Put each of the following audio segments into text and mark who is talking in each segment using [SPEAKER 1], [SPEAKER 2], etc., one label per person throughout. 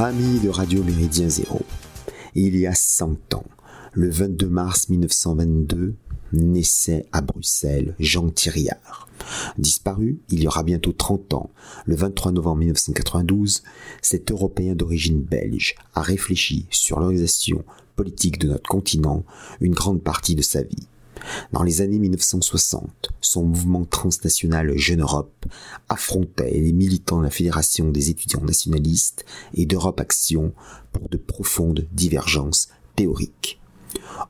[SPEAKER 1] Amis de Radio Méridien Zéro, il y a 100 ans, le 22 mars 1922, naissait à Bruxelles Jean Thiriard. Disparu il y aura bientôt 30 ans, le 23 novembre 1992, cet Européen d'origine belge a réfléchi sur l'organisation politique de notre continent une grande partie de sa vie. Dans les années 1960, son mouvement transnational Jeune Europe affrontait les militants de la Fédération des étudiants nationalistes et d'Europe Action pour de profondes divergences théoriques.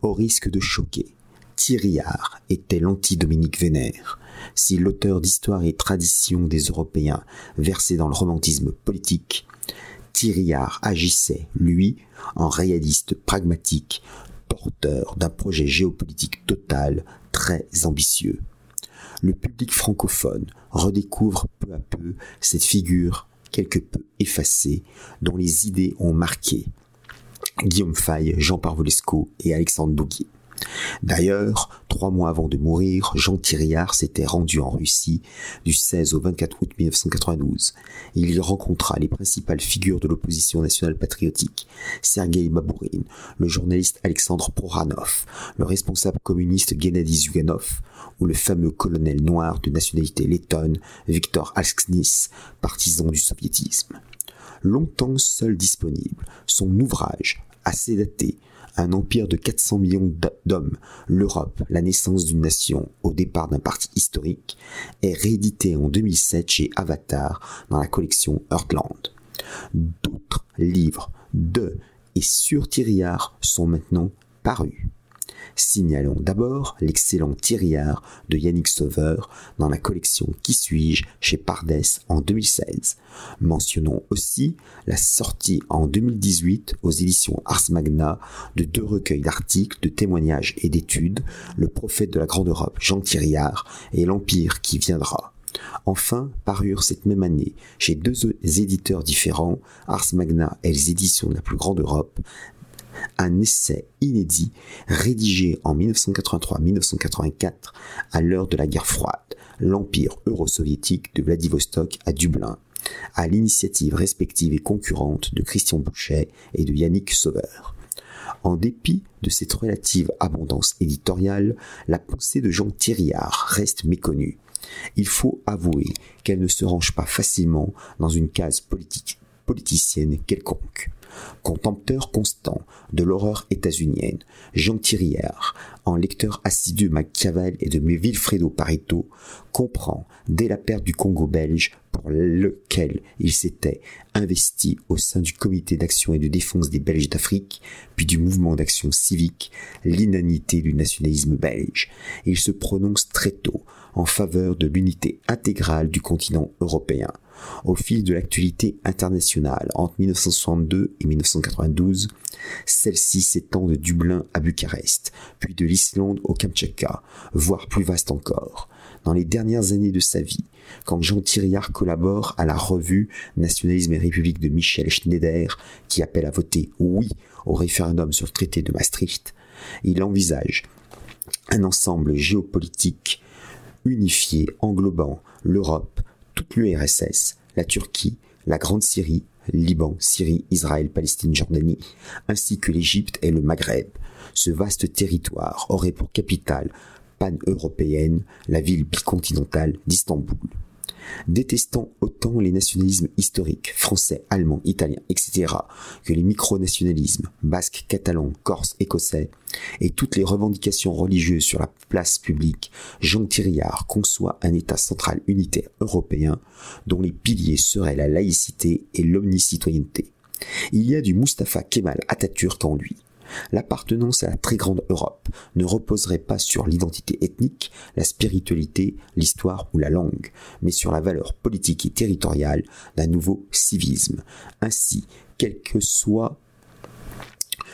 [SPEAKER 1] Au risque de choquer, Thiriard était l'anti-Dominique Vénère. Si l'auteur d'Histoire et Tradition des Européens versait dans le romantisme politique, Thiriard agissait, lui, en réaliste pragmatique, porteur d'un projet géopolitique total très ambitieux. Le public francophone redécouvre peu à peu cette figure quelque peu effacée dont les idées ont marqué Guillaume Faye, Jean Parvolesco et Alexandre Bouguier. D'ailleurs, trois mois avant de mourir, Jean Thiriard s'était rendu en Russie du 16 au 24 août 1992. Il y rencontra les principales figures de l'opposition nationale patriotique, Sergei Babourine, le journaliste Alexandre Proranov, le responsable communiste Gennady Zyuganov, ou le fameux colonel noir de nationalité lettonne Viktor Alksnis, partisan du soviétisme. Longtemps seul disponible, son ouvrage, assez daté, un empire de 400 millions d'hommes, l'Europe, la naissance d'une nation au départ d'un parti historique, est réédité en 2007 chez Avatar dans la collection Heartland. D'autres livres de et sur Thiriard sont maintenant parus. Signalons d'abord l'excellent Thiriard de Yannick Sauveur dans la collection Qui suis-je chez Pardès en 2016. Mentionnons aussi la sortie en 2018 aux éditions Ars Magna de deux recueils d'articles, de témoignages et d'études, Le prophète de la Grande Europe Jean Thiriard et L'Empire qui viendra. Enfin, parurent cette même année, chez deux éditeurs différents, Ars Magna et les éditions de la plus grande Europe, un essai inédit rédigé en 1983-1984 à l'heure de la guerre froide, l'empire euro-soviétique de Vladivostok à Dublin, à l'initiative respective et concurrente de Christian Bouchet et de Yannick Sauveur. En dépit de cette relative abondance éditoriale, la pensée de Jean Thiriard reste méconnue. Il faut avouer qu'elle ne se range pas facilement dans une case politicienne quelconque. Contempteur constant de l'horreur états-unienne, Jean Thiriard, en lecteur assidu de Machiavel et de Vilfredo Pareto, comprend, dès la perte du Congo belge, pour lequel il s'était investi au sein du comité d'action et de défense des Belges d'Afrique, puis du mouvement d'action civique, l'inanité du nationalisme belge. Il se prononce très tôt en faveur de l'unité intégrale du continent européen. Au fil de l'actualité internationale entre 1962 et 1992, celle-ci s'étend de Dublin à Bucarest, puis de l'Islande au Kamtchatka, voire plus vaste encore. Dans les dernières années de sa vie, quand Jean Thiriard collabore à la revue Nationalisme et République de Michel Schneider, qui appelle à voter oui au référendum sur le traité de Maastricht, il envisage un ensemble géopolitique unifié englobant l'Europe, toute l'URSS, la Turquie, la Grande Syrie, Liban, Syrie, Israël, Palestine, Jordanie, ainsi que l'Égypte et le Maghreb. Ce vaste territoire aurait pour capitale pan-européenne la ville bicontinentale d'Istanbul. Détestant autant les nationalismes historiques, français, allemands, italiens, etc., que les micronationalismes, basques, catalans, corses, écossais, et toutes les revendications religieuses sur la place publique, Jean Thiriard conçoit un État central unitaire européen dont les piliers seraient la laïcité et l'omnicitoyenneté. Il y a du Mustapha Kemal Atatürk en lui, L'appartenance à la très grande Europe ne reposerait pas sur l'identité ethnique, la spiritualité, l'histoire ou la langue, mais sur la valeur politique et territoriale d'un nouveau civisme. Ainsi, quel que soit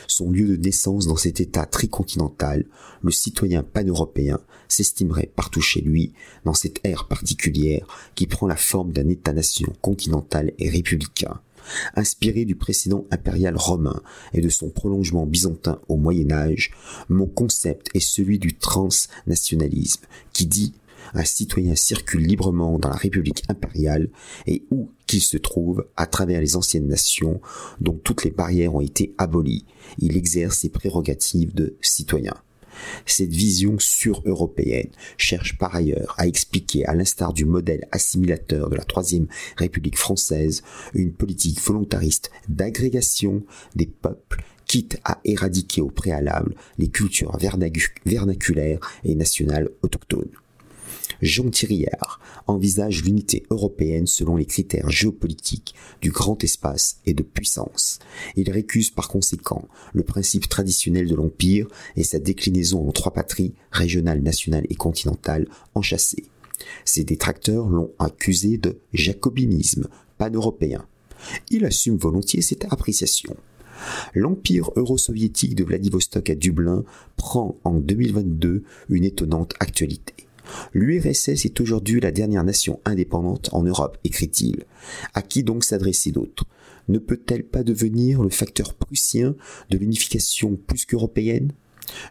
[SPEAKER 1] son lieu de naissance dans cet État tricontinental, le citoyen pan-européen s'estimerait partout chez lui, dans cette ère particulière qui prend la forme d'un État-nation continental et républicain. Inspiré du précédent impérial romain et de son prolongement byzantin au Moyen Âge, mon concept est celui du transnationalisme, qui dit un citoyen circule librement dans la République impériale et où qu'il se trouve à travers les anciennes nations dont toutes les barrières ont été abolies, il exerce ses prérogatives de citoyen. Cette vision sur-européenne cherche par ailleurs à expliquer, à l'instar du modèle assimilateur de la Troisième République française, une politique volontariste d'agrégation des peuples quitte à éradiquer au préalable les cultures vernaculaires et nationales autochtones. Jean Thiriard envisage l'unité européenne selon les critères géopolitiques du grand espace et de puissance. Il récuse par conséquent le principe traditionnel de l'Empire et sa déclinaison en trois patries, régionales, nationales et continentales, enchâssées. Ses détracteurs l'ont accusé de jacobinisme pan-européen. Il assume volontiers cette appréciation. L'empire euro-soviétique de Vladivostok à Dublin prend en 2022 une étonnante actualité. L'URSS est aujourd'hui la dernière nation indépendante en Europe, écrit-il. À qui donc s'adresser d'autre? Ne peut-elle pas devenir le facteur prussien de l'unification plus qu'européenne?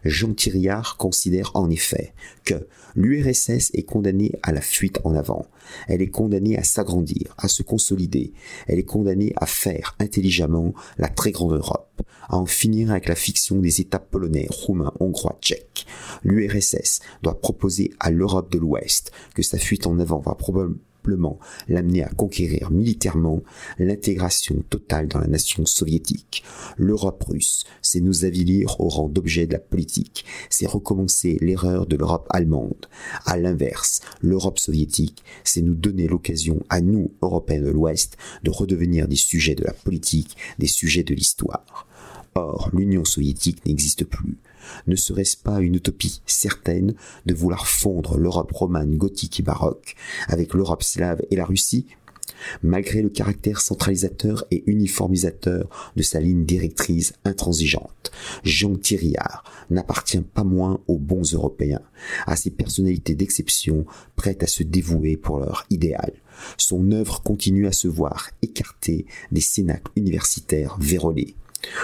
[SPEAKER 1] Jean Thiriard considère en effet que l'URSS est condamnée à la fuite en avant, elle est condamnée à s'agrandir, à se consolider, elle est condamnée à faire intelligemment la très grande Europe, à en finir avec la fiction des États polonais, roumains, hongrois, tchèques. L'URSS doit proposer à l'Europe de l'Ouest que sa fuite en avant va probablement l'amener à conquérir militairement l'intégration totale dans la nation soviétique. L'Europe russe, c'est nous avilir au rang d'objet de la politique, c'est recommencer l'erreur de l'Europe allemande. À l'inverse, l'Europe soviétique, c'est nous donner l'occasion à nous, Européens de l'Ouest, de redevenir des sujets de la politique, des sujets de l'histoire. Or, l'Union soviétique n'existe plus. Ne serait-ce pas une utopie certaine de vouloir fondre l'Europe romane, gothique et baroque avec l'Europe slave et la Russie? Malgré le caractère centralisateur et uniformisateur de sa ligne directrice intransigeante. Jean Thiriard n'appartient pas moins aux bons Européens, à ces personnalités d'exception prêtes à se dévouer pour leur idéal. Son œuvre continue à se voir écartée des cénacles universitaires vérolés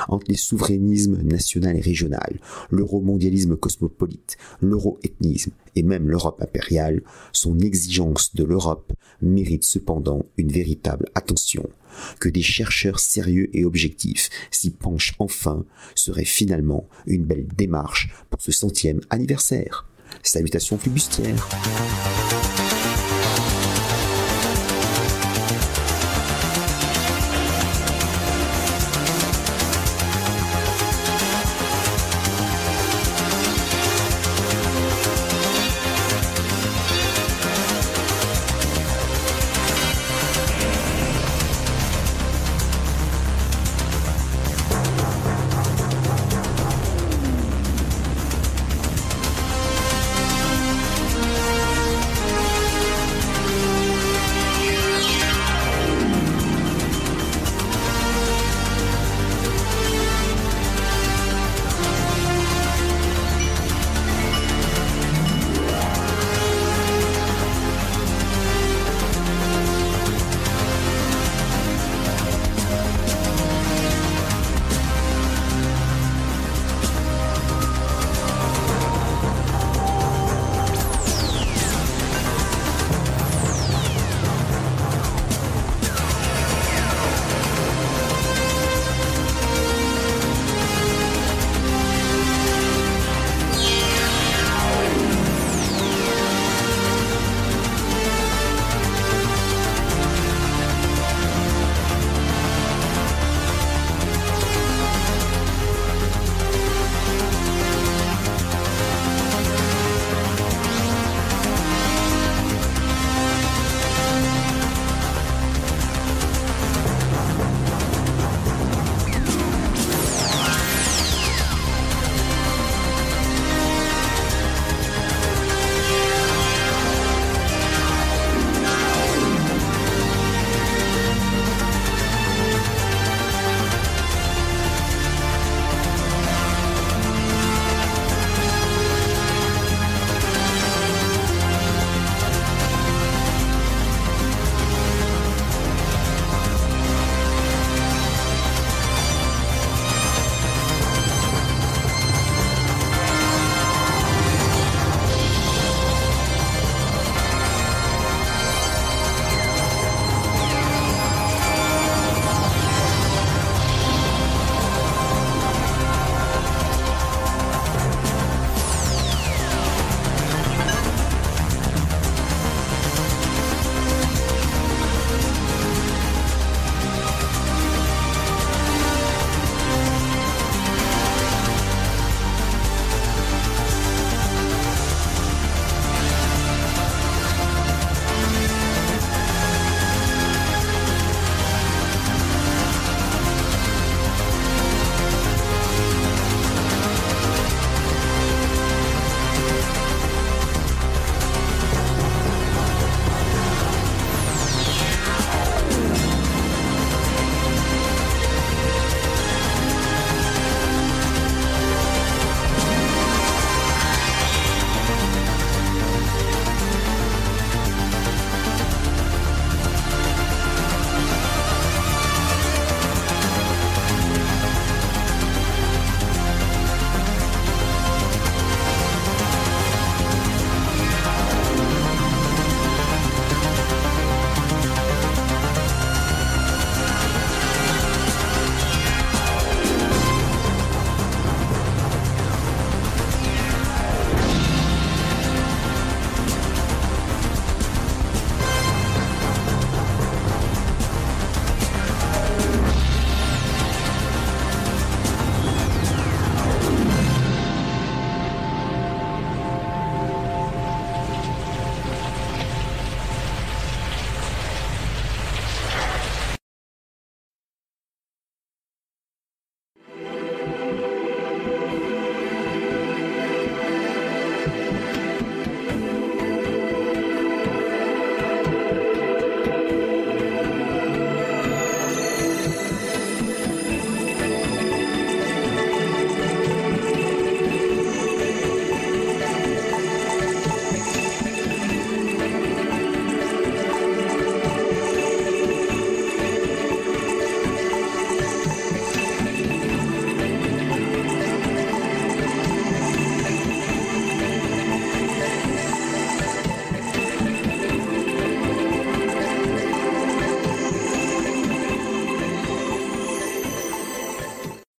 [SPEAKER 1] entre les souverainismes national et régional, l'euromondialisme cosmopolite, l'euro-ethnisme et même l'Europe impériale, son exigence de l'Europe mérite cependant une véritable attention. Que des chercheurs sérieux et objectifs s'y penchent enfin serait finalement une belle démarche pour ce centième anniversaire. Salutations flibustières.